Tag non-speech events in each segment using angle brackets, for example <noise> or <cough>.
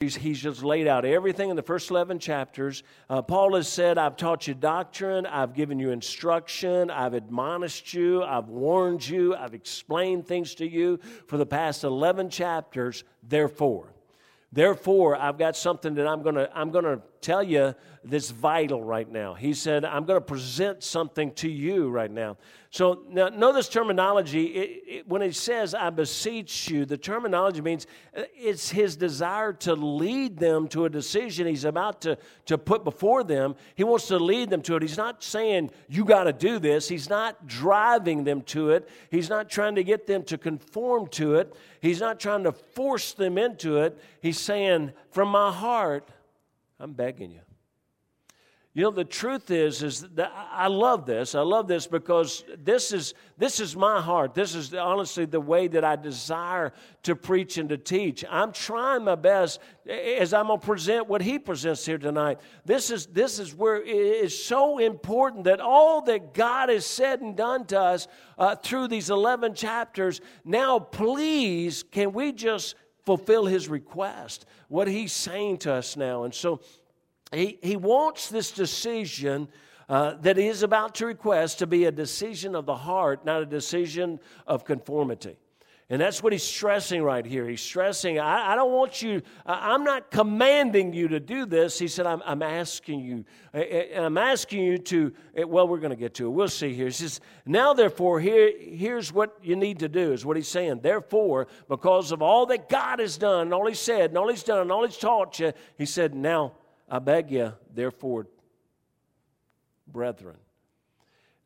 He's, he's just laid out everything in the first 11 chapters. Uh, Paul has said, I've taught you doctrine, I've given you instruction, I've admonished you, I've warned you, I've explained things to you for the past 11 chapters. Therefore, Therefore, I've got something that I'm going to I'm going to tell you that's vital right now. He said, I'm going to present something to you right now. So now, know this terminology. It, it, when he says, I beseech you, the terminology means uh, it's his desire to lead them to a decision he's about to, to put before them. He wants to lead them to it. He's not saying, you got to do this. He's not driving them to it. He's not trying to get them to conform to it. He's not trying to force them into it. He's saying, from my heart, I'm begging you. You know, the truth is, is that I love this. I love this because this is, this is my heart. This is honestly the way that I desire to preach and to teach. I'm trying my best as I'm going to present what he presents here tonight. This is, this is where it is so important that all that God has said and done to us uh, through these 11 chapters, now please, can we just fulfill his request, what he's saying to us now? And so, he, he wants this decision uh, that he is about to request to be a decision of the heart, not a decision of conformity. And that's what he's stressing right here. He's stressing, I, I don't want you, I, I'm not commanding you to do this. He said, I'm, I'm asking you. I'm asking you to, eh, well, we're going to get to it. We'll see here. He says, now therefore, here, here's what you need to do, is what he's saying. Therefore, because of all that God has done, and all he said, and all he's done, and all he's taught you, he said, now I beg you, therefore, brethren.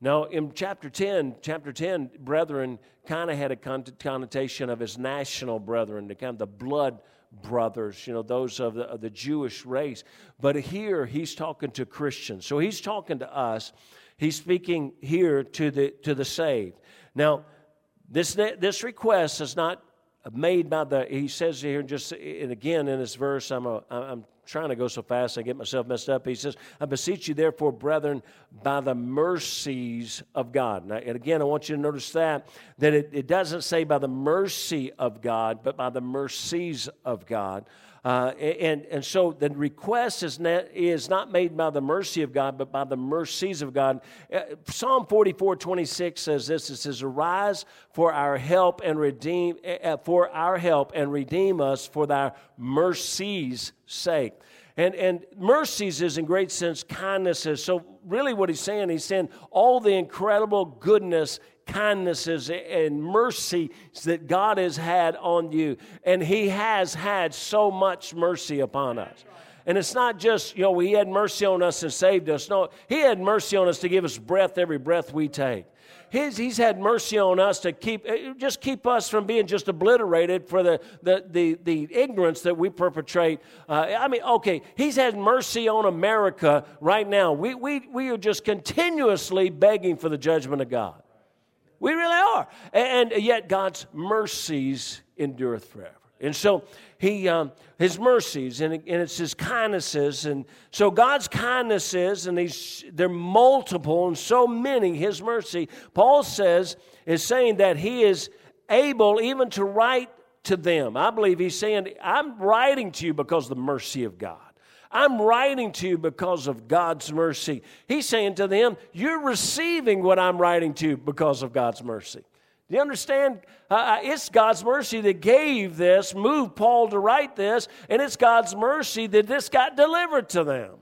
Now, in chapter 10, chapter 10, brethren kind of had a connotation of his national brethren, the kind of the blood brothers, you know, those of the, of the Jewish race. But here he's talking to Christians. So he's talking to us. He's speaking here to the, to the saved. Now, this, this request is not made by the, he says here just, and again in this verse, I'm, a, I'm trying to go so fast I get myself messed up. He says, I beseech you, therefore, brethren, by the mercies of God. Now, and again, I want you to notice that, that it, it doesn't say by the mercy of God, but by the mercies of God. Uh, and, and so the request is not, is not made by the mercy of God, but by the mercies of God. Uh, Psalm 44 26 says this it says, Arise for our help and redeem, uh, for our help and redeem us for thy mercies' sake. And, and mercies is in great sense kindnesses. So, really, what he's saying, he's saying all the incredible goodness kindnesses and mercy that God has had on you. And He has had so much mercy upon us. And it's not just, you know, He had mercy on us and saved us. No, He had mercy on us to give us breath every breath we take. His, he's had mercy on us to keep, eh, just keep us from being just obliterated for the, the, the, the ignorance that we perpetrate. Uh, I mean, okay, he's had mercy on America right now. We, we, we are just continuously begging for the judgment of God. We really are. And, yet God's mercies endureth forever. And so he, um, his mercies, and, and it's his kindnesses. And so God's kindnesses, and these, they're multiple and so many, his mercy, Paul says, is saying that he is able even to write to them. I believe he's saying, I'm writing to you because of the mercy of God. I'm writing to you because of God's mercy. He's saying to them, You're receiving what I'm writing to you because of God's mercy. Do you understand? Uh, uh, it's God's mercy that gave this, moved Paul to write this, and it's God's mercy that this got delivered to them.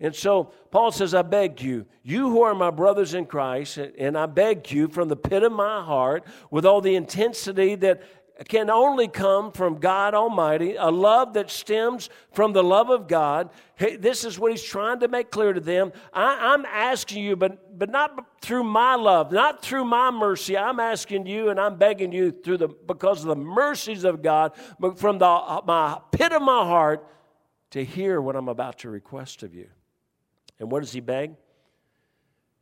And so Paul says, I beg you, you who are my brothers in Christ, and I beg you from the pit of my heart, with all the intensity that can only come from God Almighty, a love that stems from the love of God. Hey, this is what he's trying to make clear to them. I, am asking you, but, but not through my love, not through my mercy. I'm asking you and I'm begging you through the because of the mercies of God, but from the my pit of my heart to hear what I'm about to request of you. And what does he beg?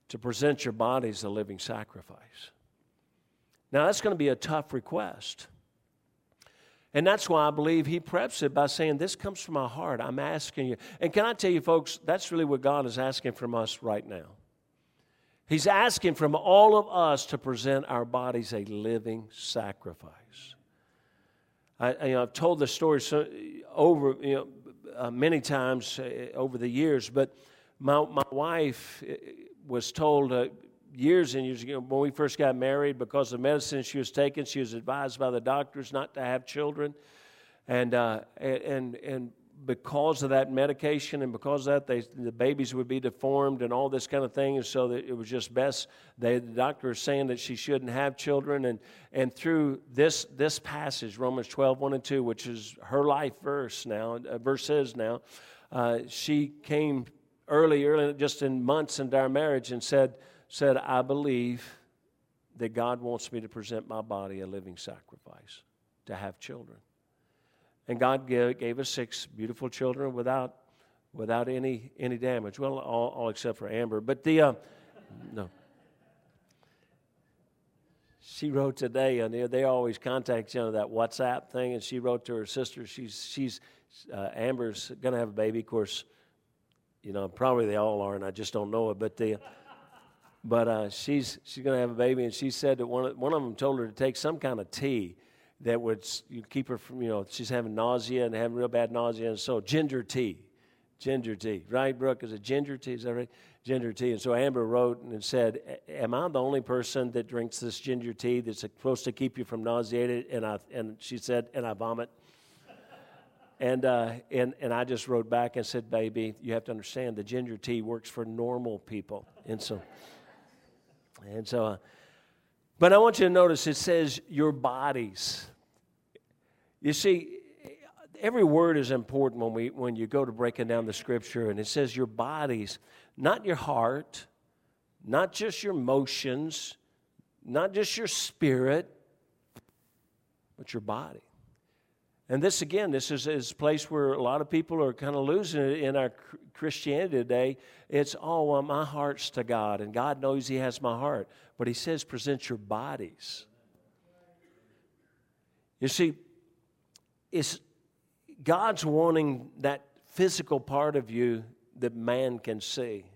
To present your bodies a living sacrifice. Now, that's going to be a tough request. And that's why I believe he preps it by saying, This comes from my heart. I'm asking you. And can I tell you, folks, that's really what God is asking from us right now. He's asking from all of us to present our bodies a living sacrifice. I, you know, I've told this story so, over, you know, uh, many times uh, over the years, but my, my wife uh, was told uh, years and years ago when we first got married because of medicine she was taking, she was advised by the doctors not to have children. And, uh, and, and because of that medication and because of that, they, the babies would be deformed and all this kind of thing. And so that it was just best. They, the doctor was saying that she shouldn't have children. And, and through this, this passage, Romans 12, 1 and 2, which is her life verse now, uh, verses now, uh, she came early, early, just in months into our marriage and said, said, I believe that God wants me to present my body a living sacrifice to have children. And God gave, gave us six beautiful children without, without any, any damage. Well, all, all except for Amber. But the, uh, no. She wrote today, and they, always contact you know that WhatsApp thing, and she wrote to her sister. She's, she's uh, Amber's to have a baby. Of course, you know, probably they all are, and I just don't know it. But the, but uh, she's she's going to have a baby, and she said that one of, one of them told her to take some kind of tea that would keep her from, you know, she's having nausea and having real bad nausea. And so ginger tea, ginger tea, right, Brooke? Is it ginger tea? Is that right? Ginger tea. And so Amber wrote and said, Am I the only person that drinks this ginger tea that's supposed to keep you from nauseated? And, I, and she said, And I vomit. And, uh, and, and I just wrote back and said, Baby, you have to understand the ginger tea works for normal people. And so, and so, uh, but I want you to notice it says your bodies. You see, every word is important when, we, when you go to breaking down the scripture, and it says your bodies, not your heart, not just your emotions, not just your spirit, but your body. And this, again, this is, is a place where a lot of people are kind of losing it in our Christianity today. It's, oh, well, my heart's to God, and God knows He has my heart. But He says, present your bodies. You see, it's God's wanting that physical part of you that man can see.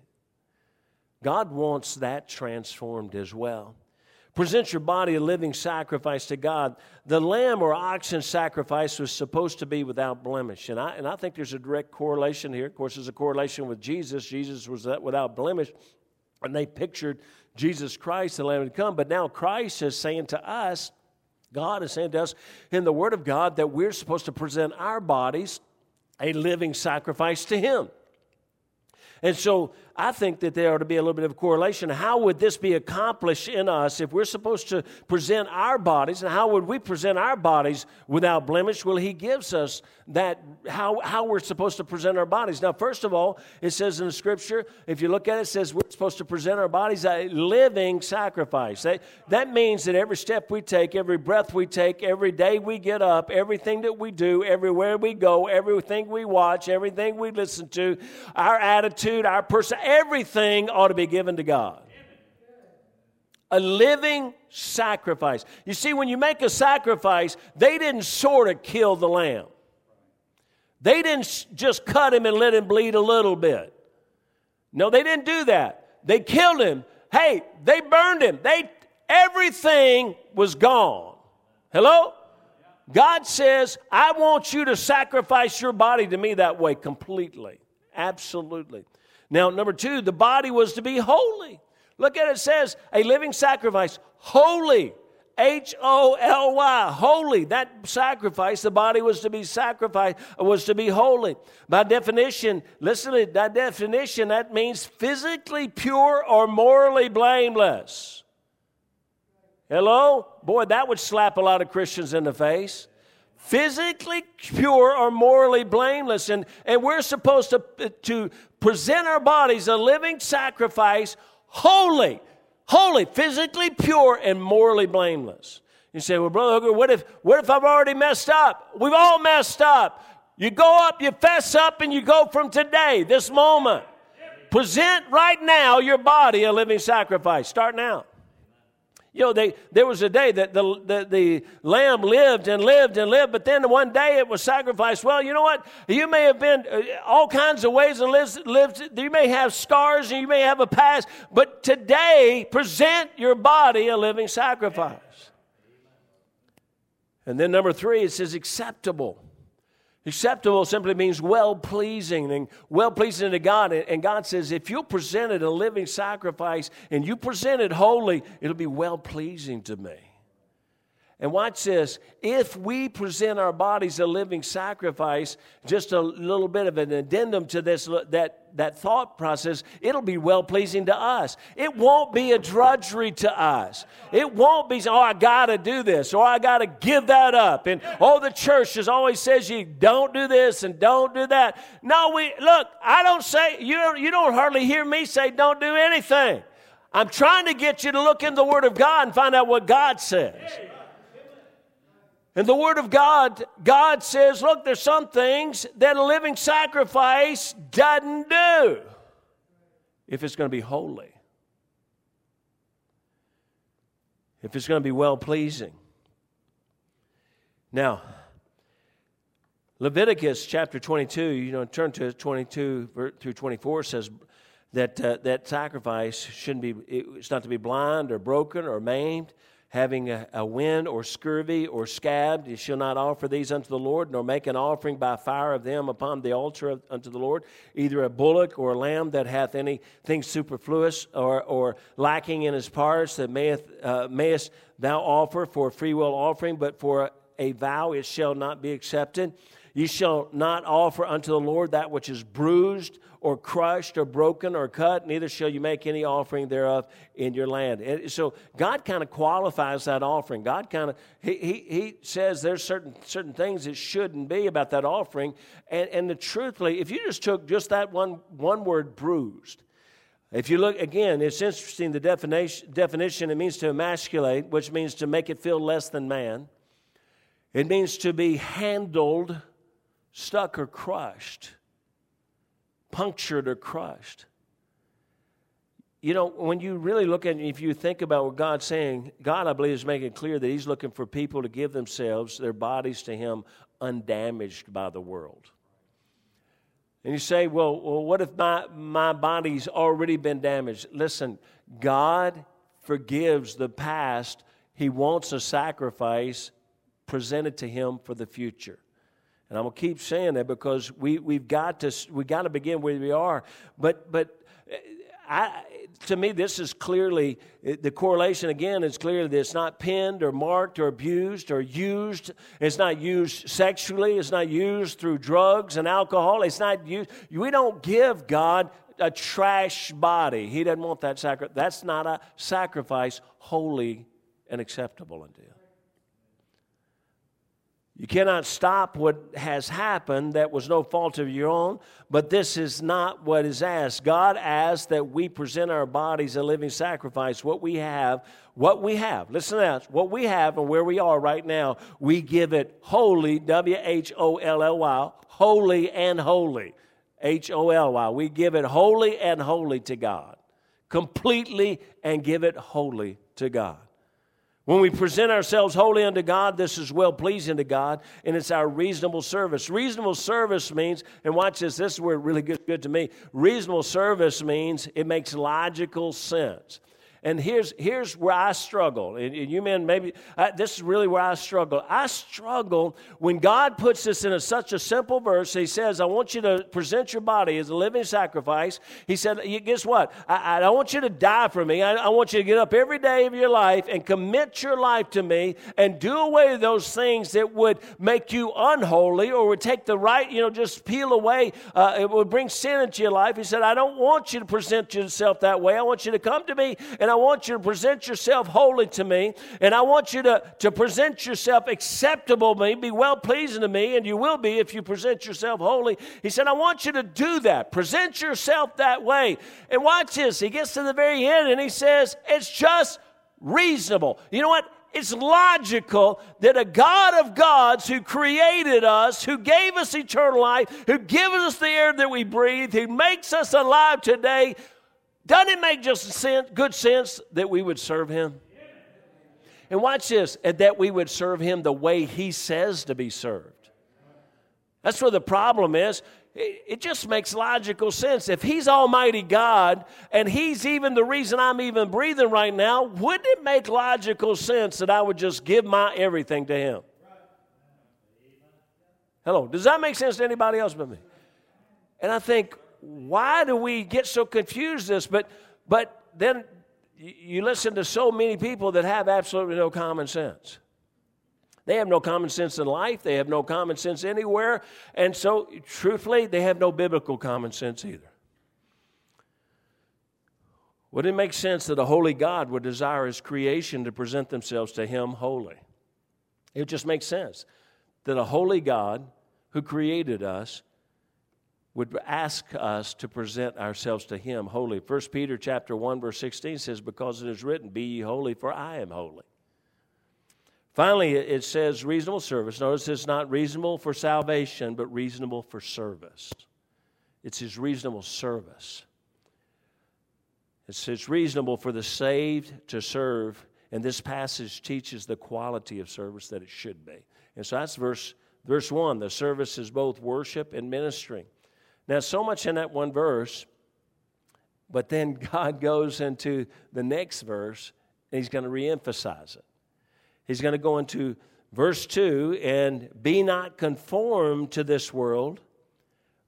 God wants that transformed as well. Present your body a living sacrifice to God. The lamb or oxen sacrifice was supposed to be without blemish. And I, and I think there's a direct correlation here. Of course, there's a correlation with Jesus. Jesus was without blemish. And they pictured Jesus Christ, the Lamb to come. But now Christ is saying to us, God is saying to us in the Word of God that we're supposed to present our bodies a living sacrifice to Him. And so I think that there ought to be a little bit of a correlation. How would this be accomplished in us if we're supposed to present our bodies? And how would we present our bodies without blemish? Well, He gives us that, how, how we're supposed to present our bodies. Now, first of all, it says in the scripture, if you look at it, it says we're supposed to present our bodies a living sacrifice. That, that means that every step we take, every breath we take, every day we get up, everything that we do, everywhere we go, everything we watch, everything we listen to, our attitude, our person, everything ought to be given to God. A living sacrifice. You see, when you make a sacrifice, they didn't sort of kill the lamb. They didn't just cut him and let him bleed a little bit. No, they didn't do that. They killed him. Hey, they burned him. They everything was gone. Hello? God says, I want you to sacrifice your body to me that way completely. Absolutely. Now, number two, the body was to be holy. Look at it, it says a living sacrifice, holy. H O L Y, holy. That sacrifice, the body was to be sacrificed, was to be holy. By definition, listen to that definition, that means physically pure or morally blameless. Hello? Boy, that would slap a lot of Christians in the face physically pure or morally blameless. And, and we're supposed to, to present our bodies a living sacrifice, holy, holy, physically pure, and morally blameless. You say, well, Brother Hooker, what if, what if I've already messed up? We've all messed up. You go up, you fess up, and you go from today, this moment. Present right now your body a living sacrifice. Start now. You know, they, there was a day that the, the, the, lamb lived and lived and lived, but then one day it was sacrificed. Well, you know what? You may have been uh, all kinds of ways and lived, you may have scars and you may have a past, but today present your body a living sacrifice. And then number three, it says acceptable. Acceptable simply means well pleasing and well pleasing to God. And God says, if you present it a living sacrifice and you present it holy, it'll be well pleasing to me. And watch this if we present our bodies a living sacrifice, just a little bit of an addendum to this, that, that thought process, it'll be well pleasing to us. It won't be a drudgery to us. It won't be, oh, I got to do this, or I got to give that up. And oh, the church just always says you don't do this and don't do that. No, we, look, I don't say, you don't, you don't hardly hear me say don't do anything. I'm trying to get you to look in the Word of God and find out what God says. And the Word of God, God says, look, there's some things that a living sacrifice doesn't do if it's going to be holy, if it's going to be well pleasing. Now, Leviticus chapter 22, you know, turn to 22 through 24 says that uh, that sacrifice shouldn't be, it's not to be blind or broken or maimed having a, a wind or scurvy or scabbed, you shall not offer these unto the Lord, nor make an offering by fire of them upon the altar of, unto the Lord, either a bullock or a lamb that hath anything superfluous or, or lacking in his parts that mayeth, uh, mayest thou offer for a freewill offering, but for a vow it shall not be accepted. You shall not offer unto the Lord that which is bruised or crushed or broken or cut, neither shall you make any offering thereof in your land. And so God kind of qualifies that offering. God kind of he, he, he says there's certain certain things that shouldn't be about that offering. And and the truthfully, if you just took just that one one word bruised, if you look again, it's interesting the definition, definition it means to emasculate, which means to make it feel less than man. It means to be handled stuck or crushed, punctured or crushed. You know, when you really look at if you think about what God's saying, God, I believe, is making clear that He's looking for people to give themselves, their bodies to Him, undamaged by the world. And you say, well, well what if my, my body's already been damaged? Listen, God forgives the past. He wants a sacrifice presented to Him for the future. And I'm gonna keep saying that because we we've got to we got to begin where we are. But but uh, I, to me, this is clearly the correlation again is clear that it's not pinned or marked or abused or used. It's not used sexually. It's not used through drugs and alcohol. It's not used. We don't give God a trash body. He doesn't want that sacrifice. That's not a sacrifice holy and acceptable unto Him. You cannot stop what has happened that was no fault of your own, but this is not what is asked. God asks that we present our bodies a living sacrifice, what we have, what we have. Listen to that. What we have and where we are right now, we give it holy, W H O L L Y, holy and holy. H O L Y. We give it holy and holy to God. Completely and give it holy to God. When we present ourselves holy unto God, this is well pleasing to God, and it's our reasonable service. Reasonable service means, and watch this, this is where it really good, good to me. Reasonable service means it makes logical sense. And here's, here's where I struggle. And, you men, maybe uh, this is really where I struggle. I struggle when God puts this in a, such a simple verse. He says, I want you to present your body as a living sacrifice. He said, Guess what? I, I don't want you to die for me. I, I want you to get up every day of your life and commit your life to me and do away those things that would make you unholy or would take the right, you know, just peel away. Uh, it would bring sin into your life. He said, I don't want you to present yourself that way. I want you to come to me and I want you to present yourself holy to me, and I want you to, to present yourself acceptable to me, be well pleasing to me, and you will be if you present yourself holy. He said, I want you to do that. Present yourself that way. And watch this. He gets to the very end and he says, It's just reasonable. You know what? It's logical that a God of gods who created us, who gave us eternal life, who gives us the air that we breathe, who makes us alive today, doesn't it make just sense, good sense that we would serve him? And watch this, and that we would serve him the way he says to be served. That's where the problem is. It just makes logical sense. If he's Almighty God and he's even the reason I'm even breathing right now, wouldn't it make logical sense that I would just give my everything to him? Hello, does that make sense to anybody else but me? And I think, why do we get so confused this? But but then you listen to so many people that have absolutely no common sense. They have no common sense in life, they have no common sense anywhere, and so truthfully, they have no biblical common sense either. Would it make sense that a holy God would desire his creation to present themselves to him holy? It just makes sense that a holy God who created us would ask us to present ourselves to him holy. 1 Peter chapter 1 verse 16 says because it is written be ye holy for I am holy. Finally it says reasonable service. Notice it's not reasonable for salvation but reasonable for service. It's his reasonable service. It's, it's reasonable for the saved to serve and this passage teaches the quality of service that it should be. And so that's verse verse 1. The service is both worship and ministry. Now, so much in that one verse, but then <laughs> God goes into the next verse and he's going to reemphasize it. He's going to go into verse 2 and be not conformed to this world,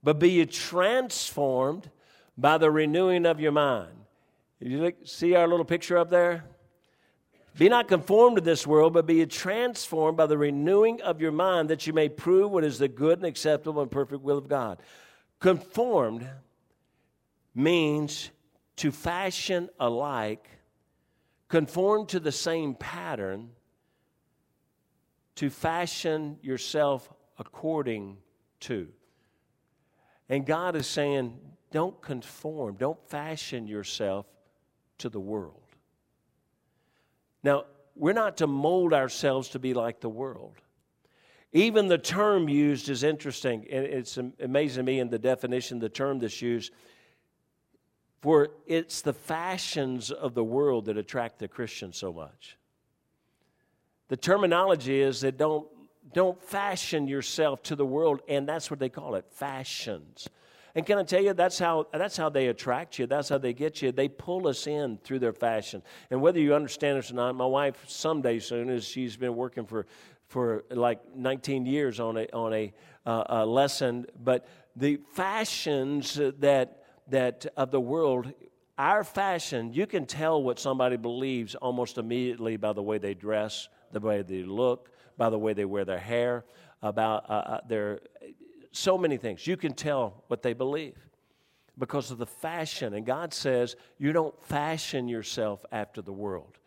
but be ye transformed by the renewing of your mind. You look, see our little picture up there? Be not conformed to this world, but be transformed by the renewing of your mind, that you may prove what is the good and acceptable and perfect will of God. Conformed means to fashion alike, conform to the same pattern, to fashion yourself according to. And God is saying, don't conform, don't fashion yourself to the world. Now, we're not to mold ourselves to be like the world. Even the term used is interesting. And It's amazing to me in the definition, the term that's used. For it's the fashions of the world that attract the Christian so much. The terminology is that don't, don't fashion yourself to the world, and that's what they call it fashions. And can I tell you, that's how, that's how they attract you. That's how they get you. They pull us in through their fashion. And whether you understand this or not, my wife, someday soon, as she's been working for for like 19 years on a, on a, uh, a lesson, but the fashions that, that of the world, our fashion, you can tell what somebody believes almost immediately by the way they dress, the way they look, by the way they wear their hair, about uh, uh, their so many things. You can tell what they believe because of the fashion. And God says, you don't fashion yourself after the world.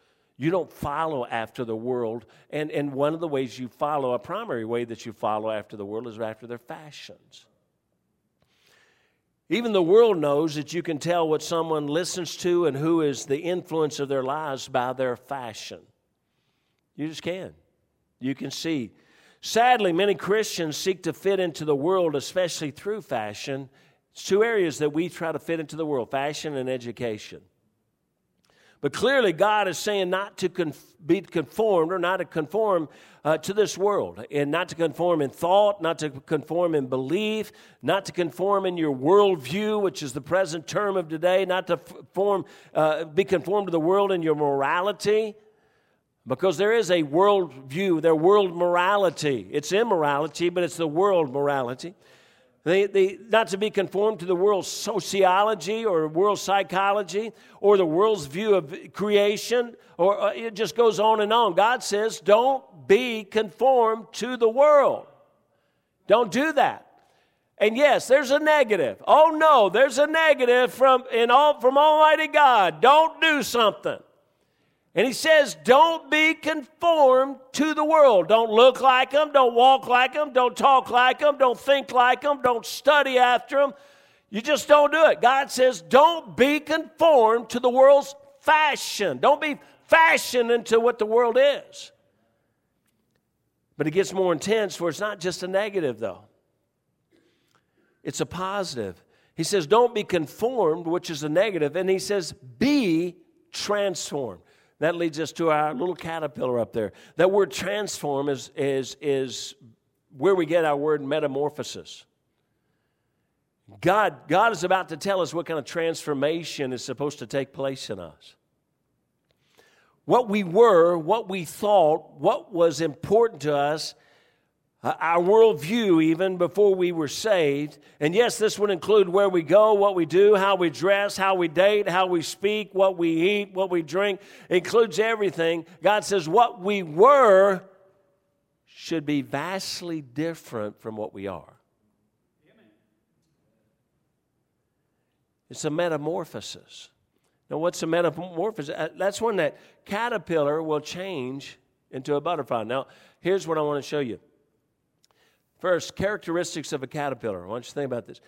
You don't follow after the world. And, and one of the ways you follow, a primary way that you follow after the world, is after their fashions. Even the world knows that you can tell what someone listens to and who is the influence of their lives by their fashion. You just can. You can see. Sadly, many Christians seek to fit into the world, especially through fashion. It's two areas that we try to fit into the world fashion and education. But clearly, God is saying not to conf- be conformed or not to conform uh, to this world, and not to conform in thought, not to conform in belief, not to conform in your worldview, which is the present term of today, not to form, uh, be conformed to the world in your morality. Because there is a world view, their world morality. It's immorality, but it's the world morality. They, they, not to be conformed to the world's sociology or world psychology or the world's view of creation, or uh, it just goes on and on. God says, don't be conformed to the world. Don't do that. And yes, there's a negative. Oh no, there's a negative from, in all, from Almighty God. Don't do something. And he says, don't be conformed to the world. Don't look like them. Don't walk like them. Don't talk like them. Don't think like them. Don't study after them. You just don't do it. God says, don't be conformed to the world's fashion. Don't be fashioned into what the world is. But it gets more intense where it's not just a negative, though, it's a positive. He says, don't be conformed, which is a negative, and he says, be transformed. That leads us to our little caterpillar up there. That word transform is, is, is where we get our word metamorphosis. God, God is about to tell us what kind of transformation is supposed to take place in us. What we were, what we thought, what was important to us, our worldview even before we were saved. And yes, this would include where we go, what we do, how we dress, how we date, how we speak, what we eat, what we drink. It includes everything. God says what we were should be vastly different from what we are. It's a metamorphosis. Now, what's a metamorphosis? Uh, that's when that caterpillar will change into a butterfly. Now, here's what I want to show you. First, characteristics of a caterpillar. I want you to think about this.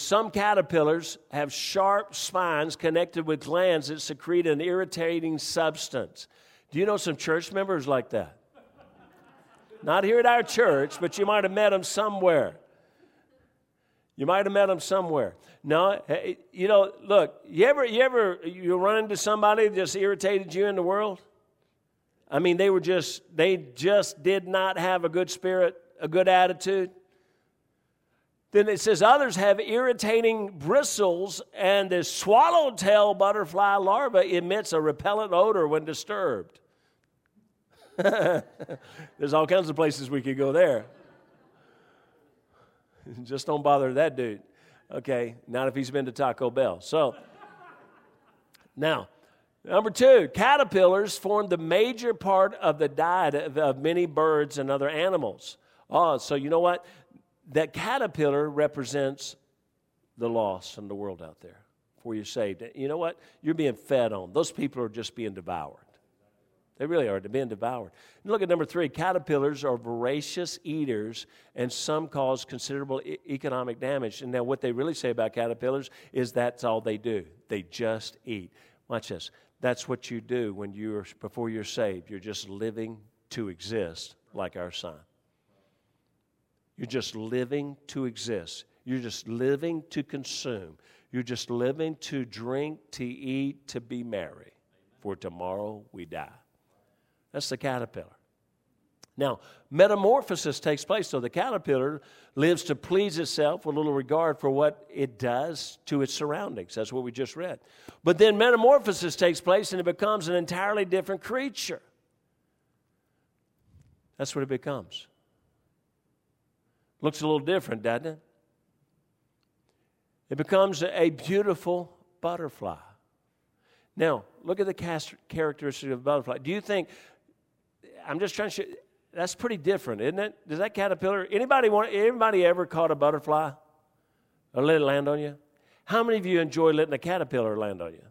Some caterpillars have sharp spines connected with glands that secrete an irritating substance. Do you know some church members like that? Not here at our church, but you might have met them somewhere. You might have met them somewhere. No, eh, eh, you know, look, you ever, you ever, you run into somebody that just irritated you in the world? I mean, they were just, they just did not have a good spirit, a good attitude. Then it says others have irritating bristles, and the swallowtail butterfly larva emits a repellent odor when disturbed. <laughs> There's all kinds of places we could go there. <laughs> Just don't bother that dude. Okay, not if he's been to Taco Bell. So, now, number two, caterpillars form the major part of the diet of, of many birds and other animals. Oh, so you know what? That caterpillar represents the loss in the world out there before you're saved. You know what? You're being fed on. Those people are just being devoured. They really are. They're being devoured. And look at number three caterpillars are voracious eaters, and some cause considerable e- economic damage. And now, what they really say about caterpillars is that's all they do. They just eat. Watch this. That's what you do when you're before you're saved. You're just living to exist, like our son. You're just living to exist. You're just living to consume. You're just living to drink, to eat, to be merry. For tomorrow we die. That's the caterpillar. Now, metamorphosis takes place. So the caterpillar lives to please itself with little regard for what it does to its surroundings. That's what we just read. But then metamorphosis takes place and it becomes an entirely different creature. That's what it becomes. Looks a little different, doesn't it? It becomes a beautiful butterfly. Now, look at the characteristic of a butterfly. Do you think I'm just trying to show, that's pretty different, isn't it? Does that caterpillar, anybody want, anybody ever caught a butterfly or let it land on you? How many of you enjoy letting a caterpillar land on you?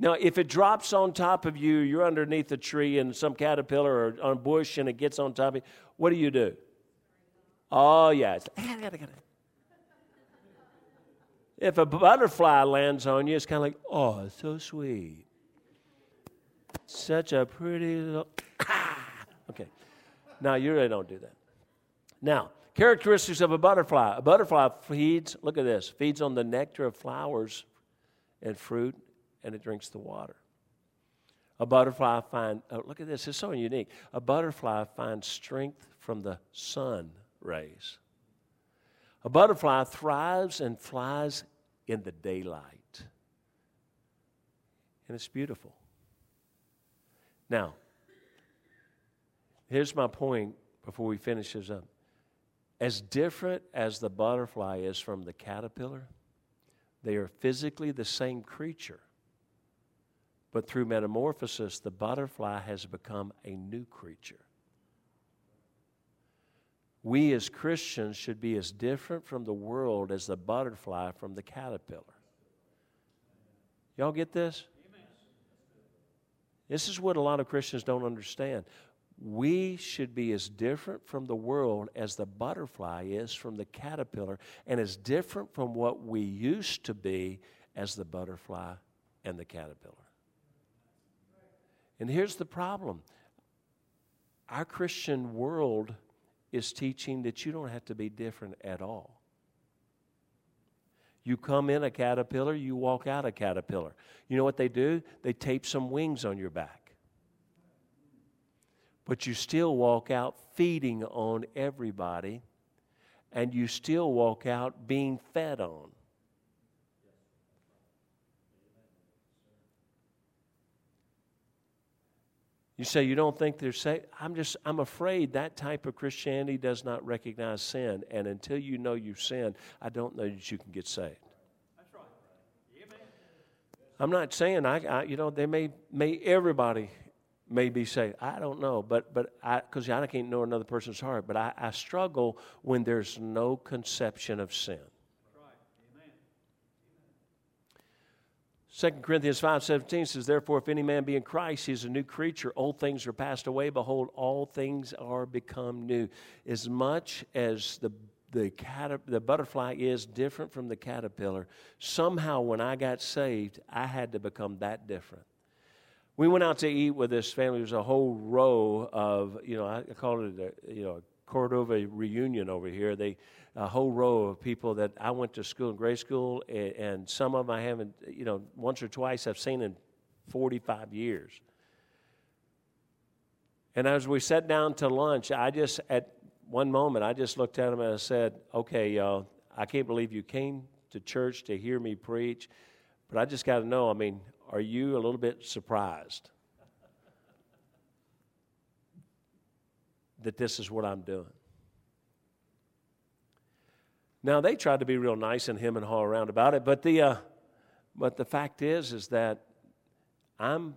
Now, if it drops on top of you, you're underneath a tree and some caterpillar or on a bush and it gets on top of you, what do you do? Oh, yeah. It's, if a butterfly lands on you, it's kind of like, oh, it's so sweet. Such a pretty little. <coughs> okay. Now, you really don't do that. Now, characteristics of a butterfly. A butterfly feeds, look at this, feeds on the nectar of flowers and fruit, and it drinks the water. A butterfly finds, oh, look at this, it's so unique. A butterfly finds strength from the sun rays. A butterfly thrives and flies in the daylight. And it's beautiful. Now, here's my point before we finish this up. As different as the butterfly is from the caterpillar, they are physically the same creature. But through metamorphosis, the butterfly has become a new creature. We as Christians should be as different from the world as the butterfly from the caterpillar. Y'all get this? This is what a lot of Christians don't understand. We should be as different from the world as the butterfly is from the caterpillar, and as different from what we used to be as the butterfly and the caterpillar. And here's the problem our Christian world is teaching that you don't have to be different at all. You come in a caterpillar, you walk out a caterpillar. You know what they do? They tape some wings on your back. But you still walk out feeding on everybody, and you still walk out being fed on. You say you don't think they're saved? I'm just, I'm afraid that type of Christianity does not recognize sin. And until you know you've sinned, I don't know that you can get saved. That's right. Amen. I'm not saying I, I, you know, they may, may everybody may be saved. I don't know, but but I because I can't know another person's heart. But I, I struggle when there's no conception of sin. 2 Corinthians 5:17 says, Therefore, if any man be in Christ, he is a new creature. Old things are passed away. Behold, all things are become new. As much as the the, caterp- the butterfly is different from the caterpillar, somehow when I got saved, I had to become that different. We went out to eat with this family. there's a whole row of, you know, I call it a, you know, Cordova reunion over here. They a whole row of people that I went to school in grade school, and, and some of them I haven't, you know, once or twice I've seen in 45 years. And as we sat down to lunch, I just, at one moment, I just looked at them and I said, Okay, y'all, I can't believe you came to church to hear me preach, but I just got to know, I mean, are you a little bit surprised that this is what I'm doing? Now they tried to be real nice and him and haw around about it, but the uh, but the fact is is that I'm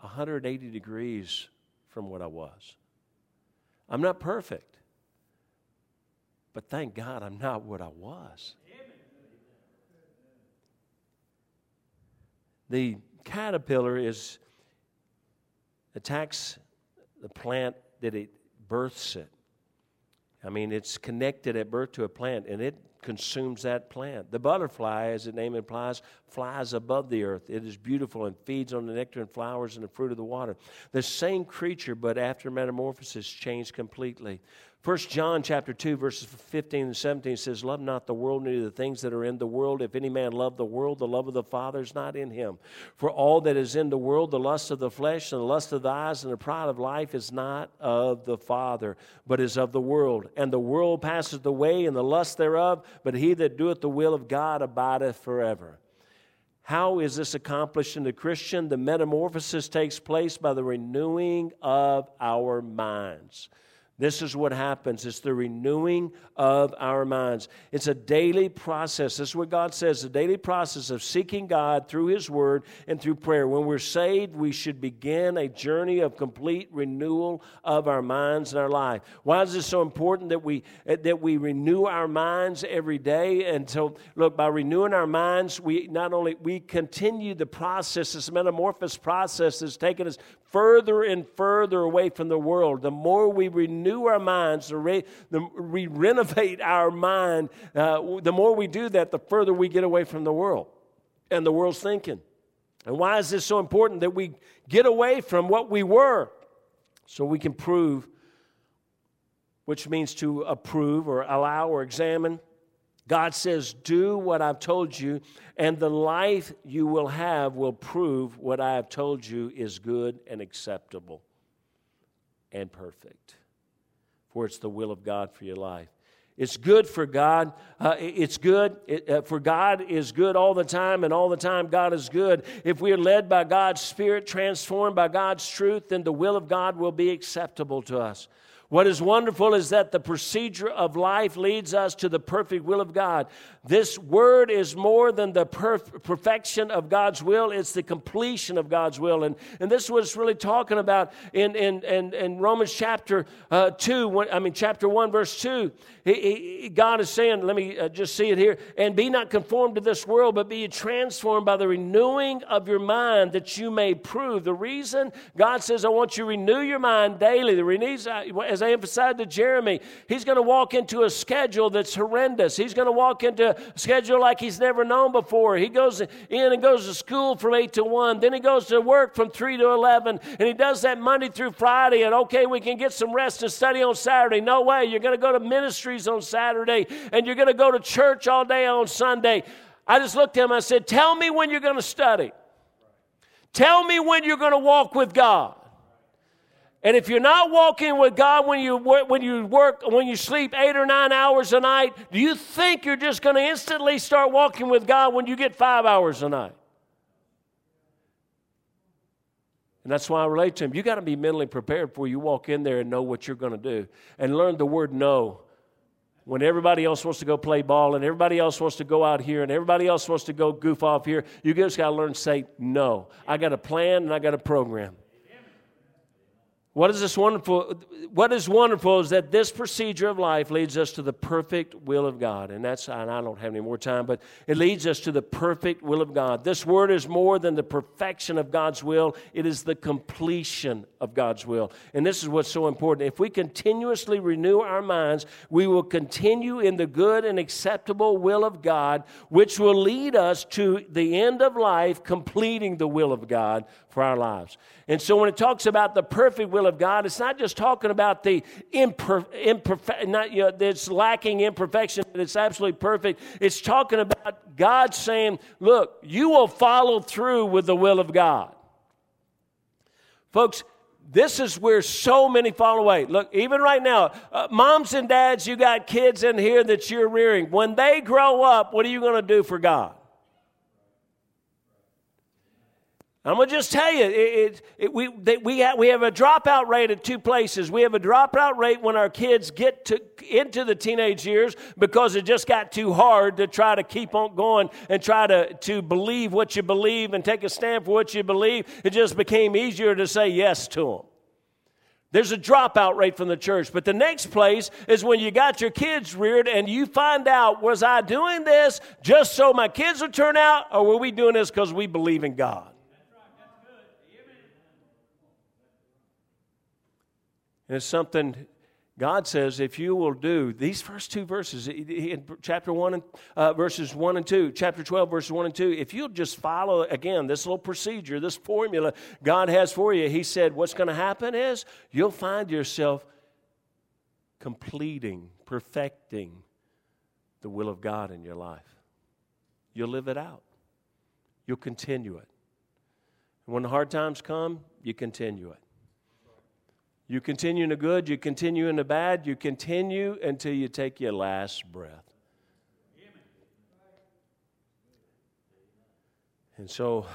180 degrees from what I was. I'm not perfect, but thank God I'm not what I was. The caterpillar is attacks the plant that it births it. I mean, it's connected at birth to a plant and it consumes that plant. The butterfly, as the name implies, flies above the earth. It is beautiful and feeds on the nectar and flowers and the fruit of the water. The same creature, but after metamorphosis, changed completely. First John chapter 2, verses 15 and 17 says, Love not the world, neither the things that are in the world. If any man love the world, the love of the Father is not in him. For all that is in the world, the lust of the flesh and the lust of the eyes and the pride of life is not of the Father, but is of the world. And the world passeth away and the lust thereof, but he that doeth the will of God abideth forever. How is this accomplished in the Christian? The metamorphosis takes place by the renewing of our minds. This is what happens. It's the renewing of our minds. It's a daily process. This is what God says a daily process of seeking God through His Word and through prayer. When we're saved, we should begin a journey of complete renewal of our minds and our life. Why is this so important that we, that we renew our minds every day? And so, look, by renewing our minds, we not only we continue the process, this metamorphosis process that's taken us further and further away from the world. The more we renew our minds, the, re, the we renovate our mind, uh, the more we do that, the further we get away from the world and the world's thinking. And why is this so important that we get away from what we were so we can prove, which means to approve or allow or examine God says, Do what I've told you, and the life you will have will prove what I have told you is good and acceptable and perfect. For it's the will of God for your life. It's good for God. Uh, it's good. It, uh, for God is good all the time, and all the time God is good. If we are led by God's Spirit, transformed by God's truth, then the will of God will be acceptable to us. What is wonderful is that the procedure of life leads us to the perfect will of God. This word is more than the perf- perfection of God's will, it's the completion of God's will. And, and this is what it's really talking about in, in, in, in Romans chapter uh, 2, when, I mean, chapter 1, verse 2. He, he, God is saying, let me uh, just see it here, and be not conformed to this world, but be transformed by the renewing of your mind that you may prove. The reason God says, I want you to renew your mind daily, the renews, as I emphasized to Jeremy, he's going to walk into a schedule that's horrendous. He's going to walk into a schedule like he's never known before. He goes in and goes to school from 8 to 1, then he goes to work from 3 to 11, and he does that Monday through Friday, and okay, we can get some rest and study on Saturday. No way. You're going to go to ministries on Saturday, and you're going to go to church all day on Sunday. I just looked at him I said, Tell me when you're going to study. Tell me when you're going to walk with God. And if you're not walking with God when you when you work when you sleep 8 or 9 hours a night, do you think you're just going to instantly start walking with God when you get 5 hours a night? And that's why I relate to him. You got to be mentally prepared before you walk in there and know what you're going to do and learn the word no. When everybody else wants to go play ball and everybody else wants to go out here and everybody else wants to go goof off here, you just got to learn to say no. I got a plan and I got a program. What is this wonderful? What is wonderful is that this procedure of life leads us to the perfect will of God, and that's. And I don't have any more time, but it leads us to the perfect will of God. This word is more than the perfection of God's will; it is the completion of God's will. And this is what's so important. If we continuously renew our minds, we will continue in the good and acceptable will of God, which will lead us to the end of life, completing the will of God for our lives. And so when it talks about the perfect will of God, it's not just talking about the imperfect, not, you know, that's lacking imperfection, but it's absolutely perfect. It's talking about God saying, look, you will follow through with the will of God. Folks, this is where so many fall away. Look, even right now, uh, moms and dads, you got kids in here that you're rearing. When they grow up, what are you going to do for God? I'm going to just tell you, it, it, it, we, they, we, have, we have a dropout rate at two places. We have a dropout rate when our kids get to, into the teenage years because it just got too hard to try to keep on going and try to, to believe what you believe and take a stand for what you believe. It just became easier to say yes to them. There's a dropout rate from the church. But the next place is when you got your kids reared and you find out, was I doing this just so my kids would turn out, or were we doing this because we believe in God? And it's something God says if you will do these first two verses in chapter 1 and uh, verses 1 and 2, chapter 12, verses 1 and 2, if you'll just follow again this little procedure, this formula God has for you, He said, what's going to happen is you'll find yourself completing, perfecting the will of God in your life. You'll live it out, you'll continue it. And when the hard times come, you continue it. You continue in the good, you continue in the bad, you continue until you take your last breath. And so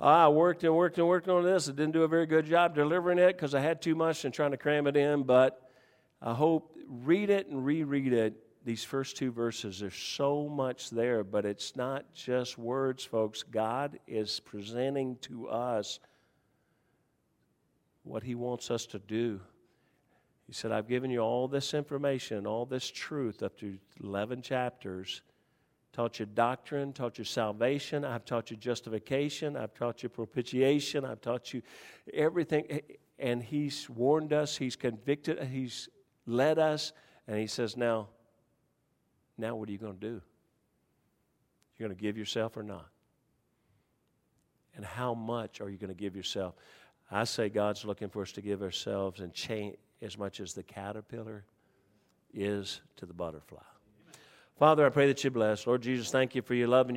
I worked and worked and worked on this. I didn't do a very good job delivering it because I had too much and trying to cram it in. But I hope read it and reread it. These first two verses, there's so much there, but it's not just words, folks. God is presenting to us what He wants us to do. He said, I've given you all this information, all this truth up to 11 chapters. Taught you doctrine, taught you salvation, I've taught you justification, I've taught you propitiation, I've taught you everything. And He's warned us, He's convicted, He's led us, and He says, Now, now what are you going to do? You're going to give yourself or not? And how much are you going to give yourself? I say God's looking for us to give ourselves and change as much as the caterpillar is to the butterfly. Father, I pray that you bless. Lord Jesus, thank you for your love and